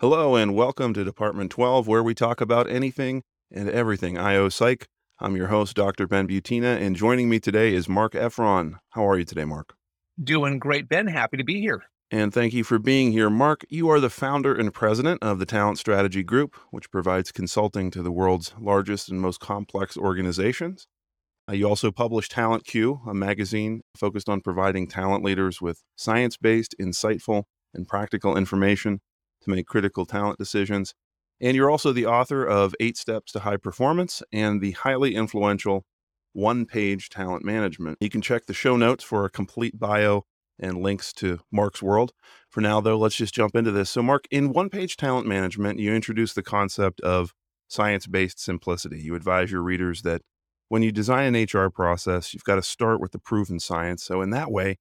Hello, and welcome to Department 12, where we talk about anything and everything IO Psych. I'm your host, Dr. Ben Butina, and joining me today is Marc Effron. How are you today, Marc? Doing great, Ben. Happy to be here. And thank you for being here. Marc, you are the founder and president of the Talent Strategy Group, which provides consulting to the world's largest and most complex organizations. Uh, you also publish Talent Q, a magazine focused on providing talent leaders with science based, insightful, and practical information to make critical talent decisions. And you're also the author of Eight Steps to High Performance and the highly influential One Page Talent Management. You can check the show notes for a complete bio and links to Marc's world. For now, though, let's just jump into this. So, Marc, in One Page Talent Management, you introduce the concept of science based simplicity. You advise your readers that when you design an HR process, you've got to start with the proven science. So, in that way,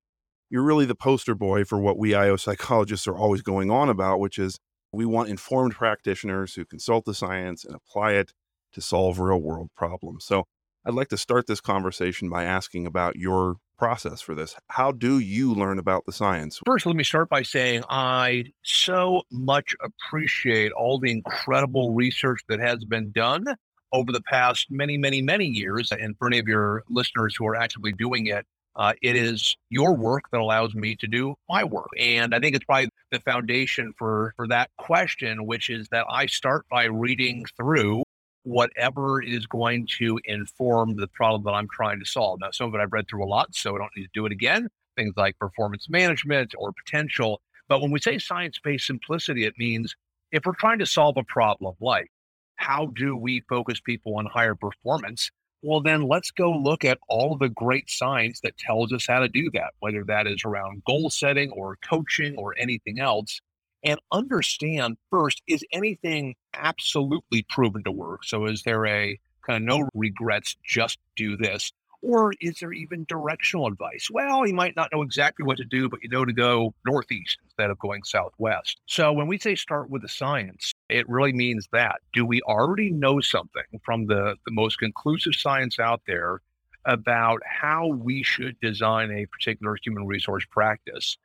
you're really the poster boy for what we IO psychologists are always going on about, which is we want informed practitioners who consult the science and apply it to solve real world problems. So I'd like to start this conversation by asking about your process for this. How do you learn about the science? First, let me start by saying I so much appreciate all the incredible research that has been done over the past many, many, many years. And for any of your listeners who are actively doing it, uh, it is your work that allows me to do my work. And I think it's probably the foundation for, for that question, which is that I start by reading through whatever is going to inform the problem that I'm trying to solve. Now, some of it I've read through a lot, so I don't need to do it again. Things like performance management or potential. But when we say science based simplicity, it means if we're trying to solve a problem like how do we focus people on higher performance, well, then let's go look at all the great science that tells us how to do that, whether that is around goal setting or coaching or anything else, and understand first is anything absolutely proven to work? So, is there a kind of no regrets, just do this? Or is there even directional advice? Well, you might not know exactly what to do, but you know to go northeast instead of going southwest. So when we say start with the science, it really means that. Do we already know something from the, the most conclusive science out there about how we should design a particular human resource practice?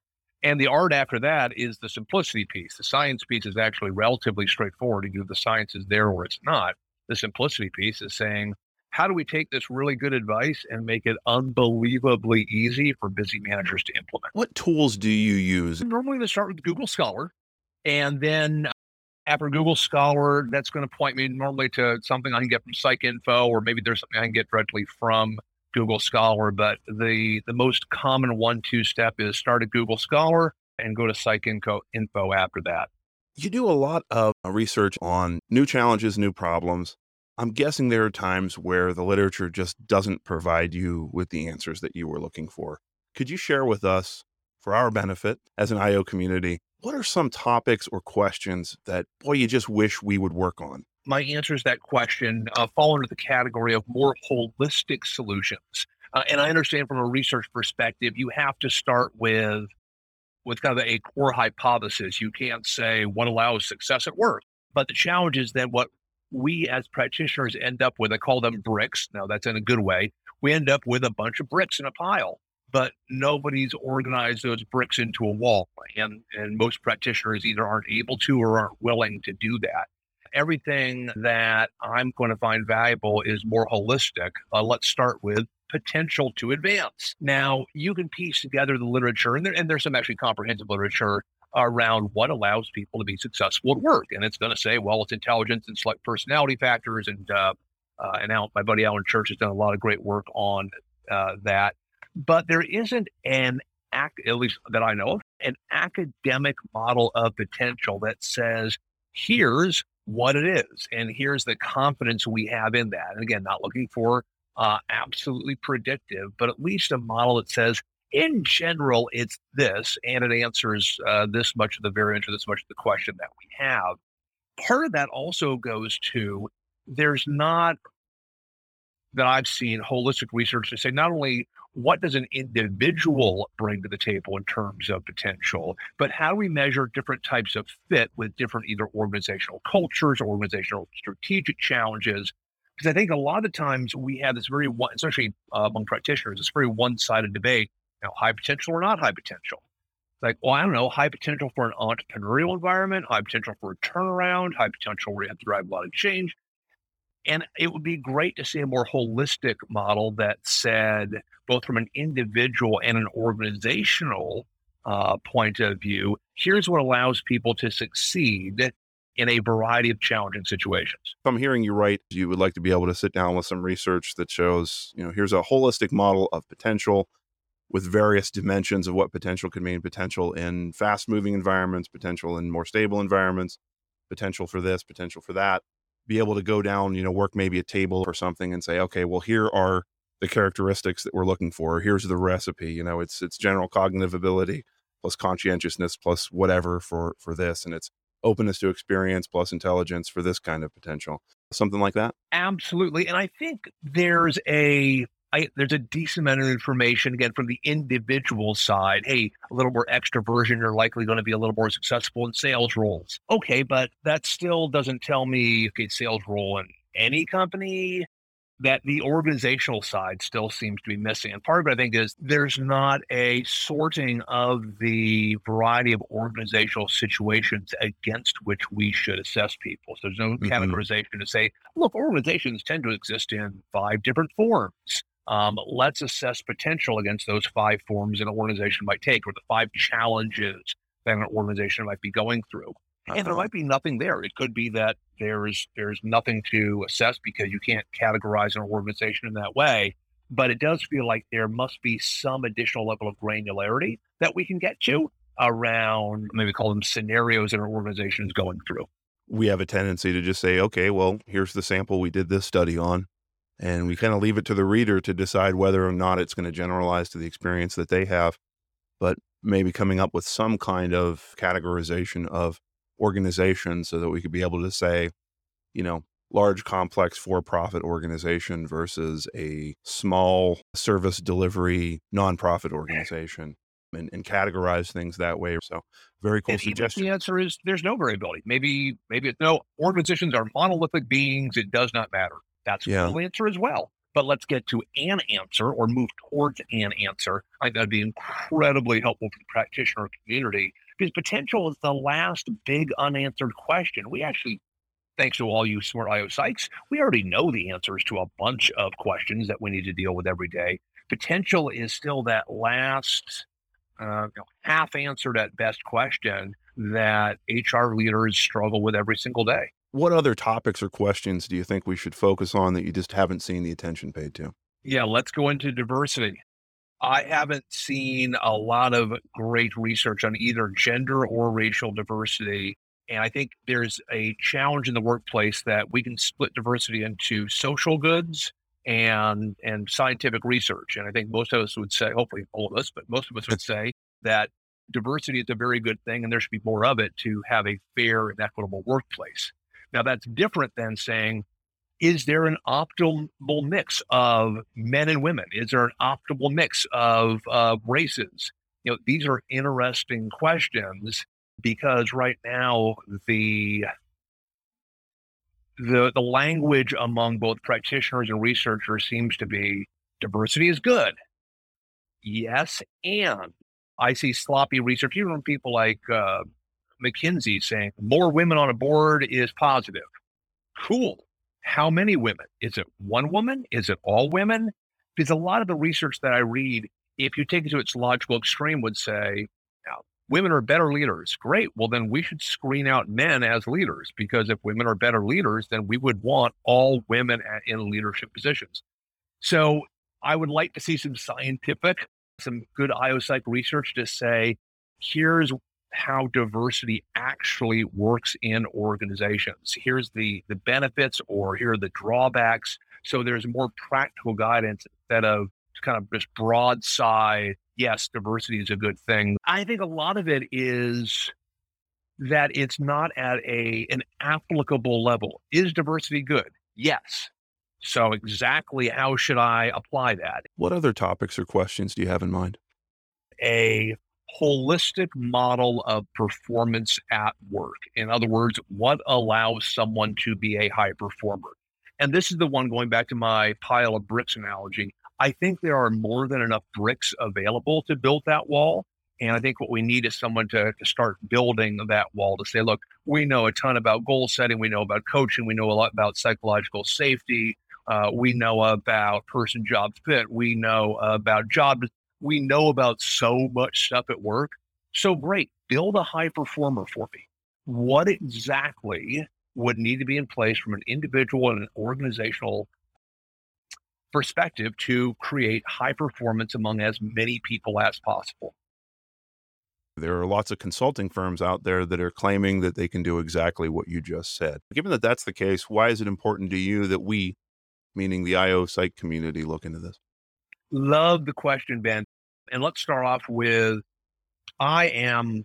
And the art after that is the simplicity piece. The science piece is actually relatively straightforward. Either the science is there or it's not. The simplicity piece is saying, how do we take this really good advice and make it unbelievably easy for busy managers to implement? What tools do you use? Normally, they start with Google Scholar. And then after Google Scholar, that's going to point me normally to something I can get from PsycInfo, or maybe there's something I can get directly from Google Scholar. But the, the most common one two step is start at Google Scholar and go to PsycInfo info after that. You do a lot of uh, research on new challenges, new problems. I'm guessing there are times where the literature just doesn't provide you with the answers that you were looking for. Could you share with us, for our benefit as an IO community, what are some topics or questions that, boy, you just wish we would work on? My answers to that question uh, fall under the category of more holistic solutions. Uh, and I understand from a research perspective, you have to start with with kind of a core hypothesis. You can't say what allows success at work. But the challenge is that what we as practitioners end up with, I call them bricks. Now, that's in a good way. We end up with a bunch of bricks in a pile, but nobody's organized those bricks into a wall. And, and most practitioners either aren't able to or aren't willing to do that. Everything that I'm going to find valuable is more holistic. Uh, let's start with potential to advance. Now, you can piece together the literature, and, there, and there's some actually comprehensive literature around what allows people to be successful at work. And it's going to say, well, it's intelligence and select personality factors. And uh, uh, and Al, my buddy Allan Church has done a lot of great work on uh, that. But there isn't an at least that I know of, an academic model of potential that says, here's what it is, and here's the confidence we have in that. And again, not looking for uh, absolutely predictive, but at least a model that says in general, it's this, and it answers uh, this much of the variant or this much of the question that we have. Part of that also goes to there's not that I've seen holistic research to say not only what does an individual bring to the table in terms of potential, but how do we measure different types of fit with different either organizational cultures or organizational strategic challenges? Because I think a lot of times we have this very one, especially uh, among practitioners, this very one-sided debate you know, high potential or not high potential. like, well, I don't know, high potential for an entrepreneurial environment, high potential for a turnaround, high potential where you have to drive a lot of change. And it would be great to see a more holistic model that said, both from an individual and an organizational uh, point of view, here's what allows people to succeed in a variety of challenging situations. If I'm hearing you right, you would like to be able to sit down with some research that shows, you know, here's a holistic model of potential with various dimensions of what potential could mean potential in fast moving environments, potential in more stable environments, potential for this, potential for that. Be able to go down, you know, work maybe a table or something and say, okay, well, here are the characteristics that we're looking for. Here's the recipe. You know, it's it's general cognitive ability plus conscientiousness plus whatever for for this, and it's openness to experience plus intelligence for this kind of potential. Something like that. Absolutely, and I think there's a I, there's a decent amount of information again from the individual side. Hey, a little more extroversion, you're likely going to be a little more successful in sales roles. Okay, but that still doesn't tell me okay, sales role in any company that the organizational side still seems to be missing. And part of it, I think, is there's not a sorting of the variety of organizational situations against which we should assess people. So there's no mm-hmm. categorization to say, look, organizations tend to exist in five different forms. Um, let's assess potential against those five forms an organization might take, or the five challenges that an organization might be going through. Uh-huh. And there might be nothing there. It could be that there's there's nothing to assess because you can't categorize an organization in that way. But it does feel like there must be some additional level of granularity that we can get to around maybe call them scenarios that an organization is going through. We have a tendency to just say, okay, well, here's the sample we did this study on and we kind of leave it to the reader to decide whether or not it's going to generalize to the experience that they have but maybe coming up with some kind of categorization of organization so that we could be able to say you know large complex for-profit organization versus a small service delivery nonprofit organization and, and categorize things that way. So very cool and suggestion the answer is there's no variability. Maybe maybe it's no organizations are monolithic beings. It does not matter that's yeah. a answer as well. But let's get to an answer or move towards an answer. I think that'd be incredibly helpful for the practitioner community because potential is the last big unanswered question. We actually, thanks to all you smart IO psychs, we already know the answers to a bunch of questions that we need to deal with every day. Potential is still that last uh, half answered at best question that HR leaders struggle with every single day what other topics or questions do you think we should focus on that you just haven't seen the attention paid to? Yeah, let's go into diversity. I haven't seen a lot of great research on either gender or racial diversity. And I think there's a challenge in the workplace that we can split diversity into social goods and and scientific research. And I think most of us would say, hopefully all of us, but most of us would say that diversity is a very good thing and there should be more of it to have a fair and equitable workplace. Now, that's different than saying, is there an optimal mix of men and women? Is there an optimal mix of uh, races? You know, these are interesting questions because right now the the the language among both practitioners and researchers seems to be diversity is good. Yes, and I see sloppy research even from people like uh, McKinsey saying more women on a board is positive. Cool. How many women? Is it one woman? Is it all women? Because a lot of the research that I read, if you take it to its logical extreme, would say women are better leaders. Great. Well, then we should screen out men as leaders because if women are better leaders, then we would want all women in leadership positions. So I would like to see some scientific, some good IOPsych research to say, here's how diversity actually works in organizations. Here's the the benefits or here are the drawbacks. So there's more practical guidance instead of kind of just broadside, yes, diversity is a good thing. I think a lot of it is that it's not at a an applicable level. Is diversity good? Yes. So exactly how should I apply that? What other topics or questions do you have in mind? A holistic model of performance at work. In other words, what allows someone to be a high performer? And this is the one going back to my pile of bricks analogy. I think there are more than enough bricks available to build that wall. And I think what we need is someone to, to start building that wall to say, look, we know a ton about goal setting, we know about coaching, we know a lot about psychological safety, uh, we know about person job fit, we know about job, we know about so much stuff at work. So great, build a high performer for me. What exactly would need to be in place from an individual and an organizational perspective to create high performance among as many people as possible? There are lots of consulting firms out there that are claiming that they can do exactly what you just said. Given that that's the case, why is it important to you that we, meaning the IO psych community, look into this? Love the question, Ben. And let's start off with I am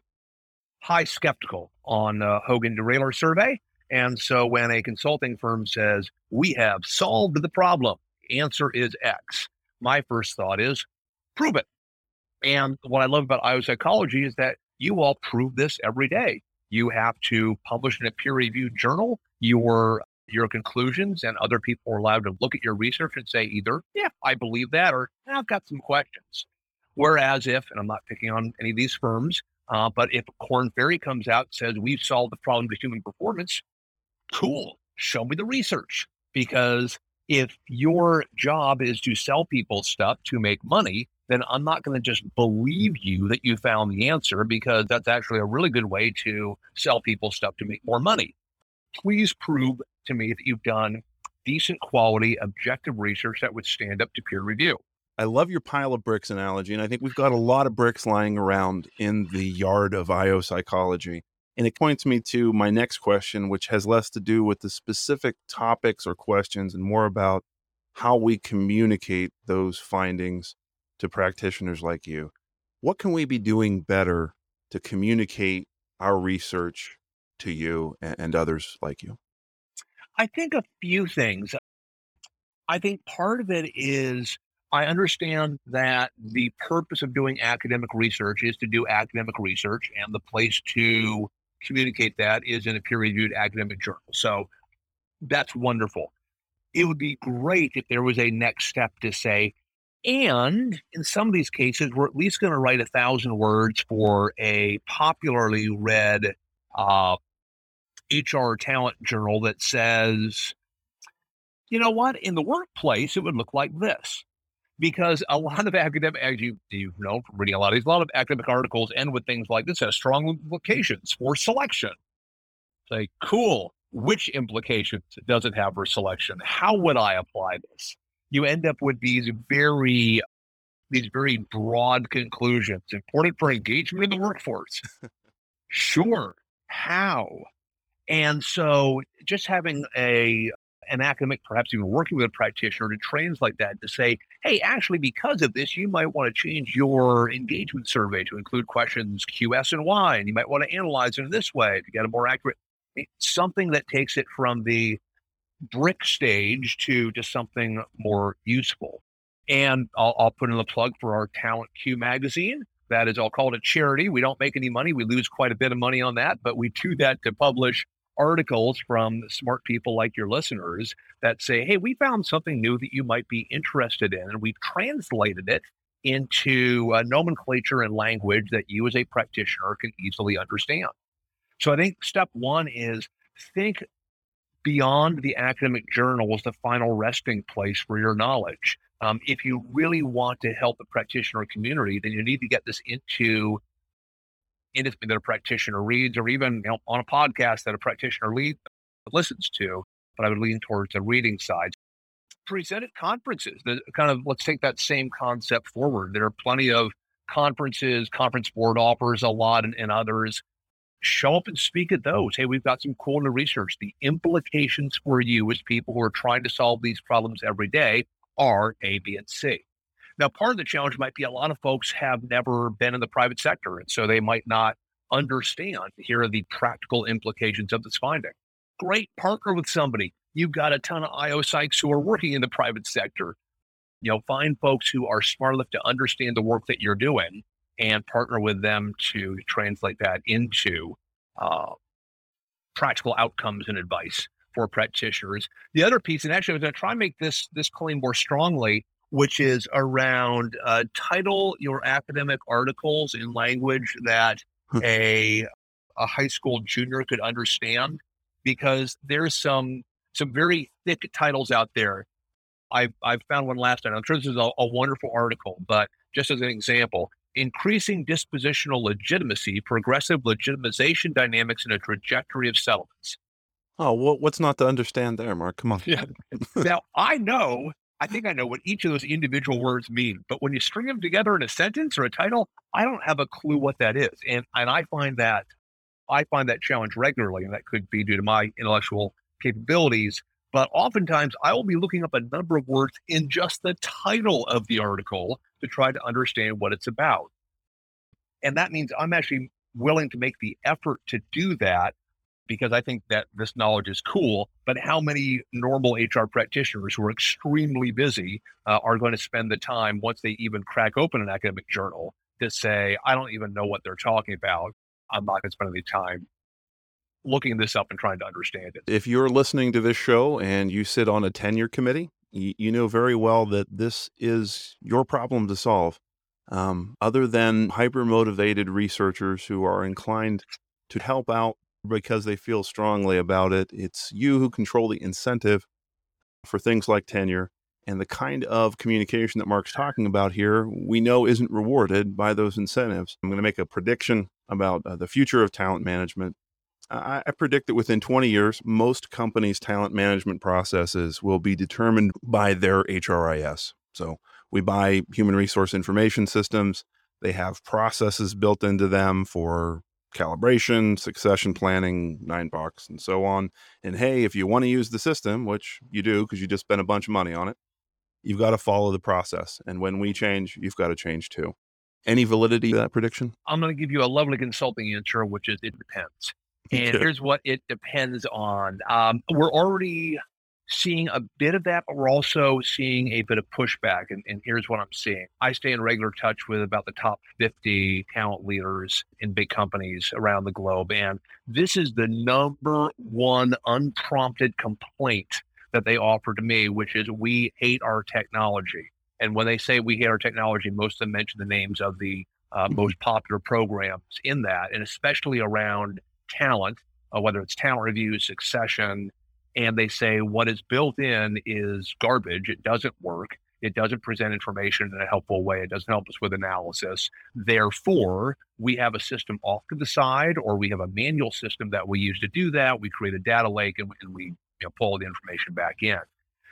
high skeptical on uh, Hogan derailer survey. And so when a consulting firm says, we have solved the problem, answer is X, my first thought is prove it. And what I love about IO psychology is that you all prove this every day. You have to publish in a peer reviewed journal your your conclusions, and other people are allowed to look at your research and say either, yeah, I believe that, or I've got some questions. Whereas if, and I'm not picking on any of these firms, uh, but if Korn Ferry comes out says we've solved the problem of human performance, cool, show me the research. Because if your job is to sell people stuff to make money, then I'm not going to just believe you that you found the answer because that's actually a really good way to sell people stuff to make more money. Please prove to me that you've done decent quality, objective research that would stand up to peer review. I love your pile of bricks analogy, and I think we've got a lot of bricks lying around in the yard of IO psychology. And it points me to my next question, which has less to do with the specific topics or questions and more about how we communicate those findings to practitioners like you. What can we be doing better to communicate our research to you and, others like you? I think a few things. I think part of it is I understand that the purpose of doing academic research is to do academic research, and the place to communicate that is in a peer reviewed academic journal. So that's wonderful. It would be great if there was a next step to say, and in some of these cases, we're at least going to write a thousand words for a popularly read uh, HR talent journal that says, you know what, in the workplace, it would look like this because a lot of academic, as you, you know, reading a lot of these, a lot of academic articles end with things like this has strong implications for selection. Say, cool. Which implications does it have for selection? How would I apply this? You end up with these very, these very broad conclusions. Important for engagement in the workforce. sure. How? And so just having a an academic, perhaps even working with a practitioner to translate that to say, hey, actually, because of this, you might want to change your engagement survey to include questions Q, S, and Y, and you might want to analyze it in this way to get a more accurate something that takes it from the brick stage to to something more useful. And I'll, I'll put in the plug for our Talent Q magazine. That is, I'll call it a charity. We don't make any money. We lose quite a bit of money on that, but we do that to publish articles from smart people like your listeners that say, hey, we found something new that you might be interested in. And we've translated it into nomenclature and language that you as a practitioner can easily understand. So I think step one is think beyond the academic journal as the final resting place for your knowledge. Um, if you really want to help the practitioner community, then you need to get this into anything that a practitioner reads or even you know, on a podcast that a practitioner lead, listens to, but I would lean towards the reading side. Present at conferences, the kind of let's take that same concept forward. There are plenty of conferences, conference board offers a lot and, and others. Show up and speak at those. Hey, we've got some cool new research. The implications for you as people who are trying to solve these problems every day are A, B, and C. Now, part of the challenge might be a lot of folks have never been in the private sector, and so they might not understand. Here are the practical implications of this finding. Great, partner with somebody. You've got a ton of IO psychs who are working in the private sector. You know, find folks who are smart enough to understand the work that you're doing and partner with them to translate that into uh, practical outcomes and advice for practitioners. The other piece, and actually, I was going to try and make this this claim more strongly which is around uh, title your academic articles in language that a a high school junior could understand, because there's some some very thick titles out there. I I found one last night. I'm sure this is a, a wonderful article, but just as an example, increasing dispositional legitimacy, progressive legitimization dynamics, and a trajectory of settlements. Oh, well, what's not to understand there, Marc? Come on. Yeah. now I know I think I know what each of those individual words mean, but when you string them together in a sentence or a title, I don't have a clue what that is. And and I find that I find that challenge regularly, and that could be due to my intellectual capabilities. But oftentimes I will be looking up a number of words in just the title of the article to try to understand what it's about. And that means I'm actually willing to make the effort to do that because I think that this knowledge is cool. But how many normal HR practitioners who are extremely busy uh, are going to spend the time once they even crack open an academic journal to say, I don't even know what they're talking about. I'm not going to spend any time looking this up and trying to understand it. If you're listening to this show and you sit on a tenure committee, you, know very well that this is your problem to solve. Um, other than hyper motivated researchers who are inclined to help out because they feel strongly about it. It's you who control the incentive for things like tenure. And the kind of communication that Marc's talking about here, we know isn't rewarded by those incentives. I'm going to make a prediction about uh, the future of talent management. I, I predict that within 20 years, most companies' talent management processes will be determined by their HRIS. So we buy human resource information systems. They have processes built into them for calibration, succession planning, nine box, and so on. And hey, if you want to use the system, which you do because you just spent a bunch of money on it, you've got to follow the process. And when we change, you've got to change too. Any validity to that prediction? I'm going to give you a lovely consulting answer, which is it depends. And here's what it depends on. Um, we're already seeing a bit of that, but we're also seeing a bit of pushback. And, and, here's what I'm seeing I stay in regular touch with about the top 50 talent leaders in big companies around the globe. And this is the number one unprompted complaint that they offer to me, which is we hate our technology. And when they say we hate our technology, most of them mention the names of the uh, mm-hmm. most popular programs in that, and especially around talent, uh, whether it's talent review, succession, and they say what is built in is garbage. It doesn't work. It doesn't present information in a helpful way. It doesn't help us with analysis. Therefore, we have a system off to the side, or we have a manual system that we use to do that. We create a data lake and, and we you know, pull the information back in.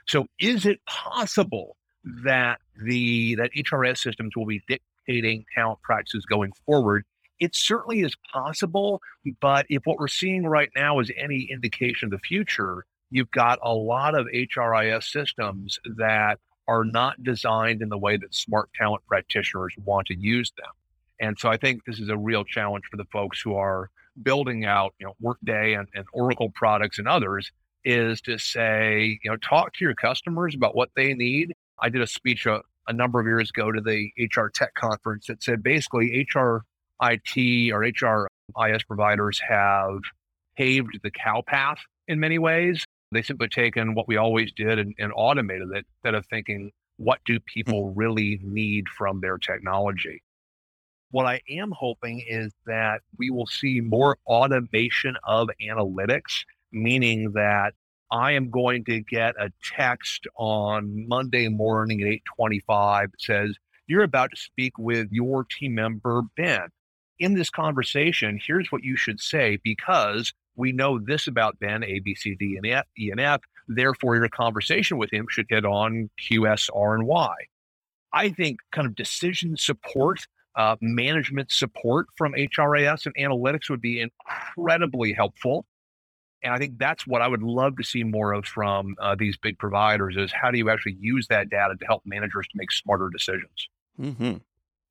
So, is it possible that the that HRS systems will be dictating talent practices going forward? It certainly is possible, but if what we're seeing right now is any indication of the future, you've got a lot of HRIS systems that are not designed in the way that smart talent practitioners want to use them. And so I think this is a real challenge for the folks who are building out, you know, Workday and, and Oracle products and others is to say, you know, talk to your customers about what they need. I did a speech a, a number of years ago to the HR Tech conference that said basically HR IT or HRIS providers have paved the cow path in many ways. They simply taken what we always did and, and automated it instead of thinking, what do hmm. people really need from their technology? What I am hoping is that we will see more automation of analytics, meaning that I am going to get a text on Monday morning at 8:25 that says you're about to speak with your team member Ben in this conversation, here's what you should say because we know this about Ben, A, B, C, D, and F, E, and F. Therefore, your conversation with him should hit on Q, S, R, and Y. I think kind of decision support, uh, management support from HRIS and analytics would be incredibly helpful. And I think that's what I would love to see more of from uh, these big providers is how do you actually use that data to help managers to make smarter decisions? Mm-hmm.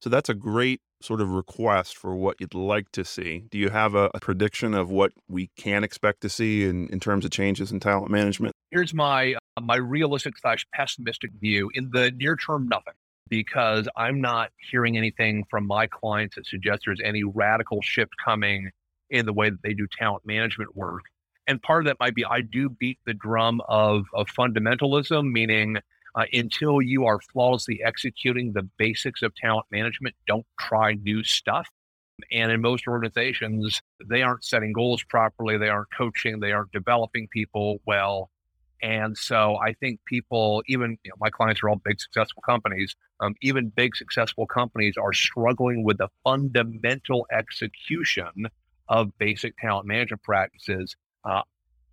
So that's a great sort of request for what you'd like to see. Do you have a, a prediction of what we can expect to see in, in terms of changes in talent management? Here's my uh, my realistic slash pessimistic view. In the near term, nothing, because I'm not hearing anything from my clients that suggests there's any radical shift coming in the way that they do talent management work. And part of that might be I do beat the drum of, of fundamentalism, meaning uh, until you are flawlessly executing the basics of talent management, don't try new stuff. And in most organizations, they aren't setting goals properly, they aren't coaching, they aren't developing people well. And so I think people, even you know, my clients are all big successful companies, um, even big successful companies are struggling with the fundamental execution of basic talent management practices. Uh,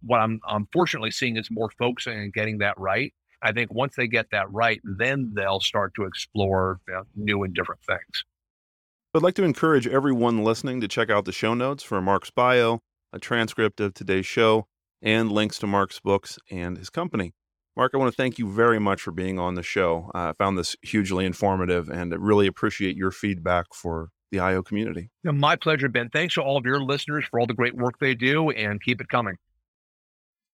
what I'm unfortunately seeing is more focusing on getting that right. I think once they get that right, then they'll start to explore you know, new and different things. I'd like to encourage everyone listening to check out the show notes for Marc's bio, a transcript of today's show, and links to Marc's books and his company. Marc, I want to thank you very much for being on the show. Uh, I found this hugely informative and I really appreciate your feedback for the IO community. My pleasure, Ben. Thanks to all of your listeners for all the great work they do and keep it coming.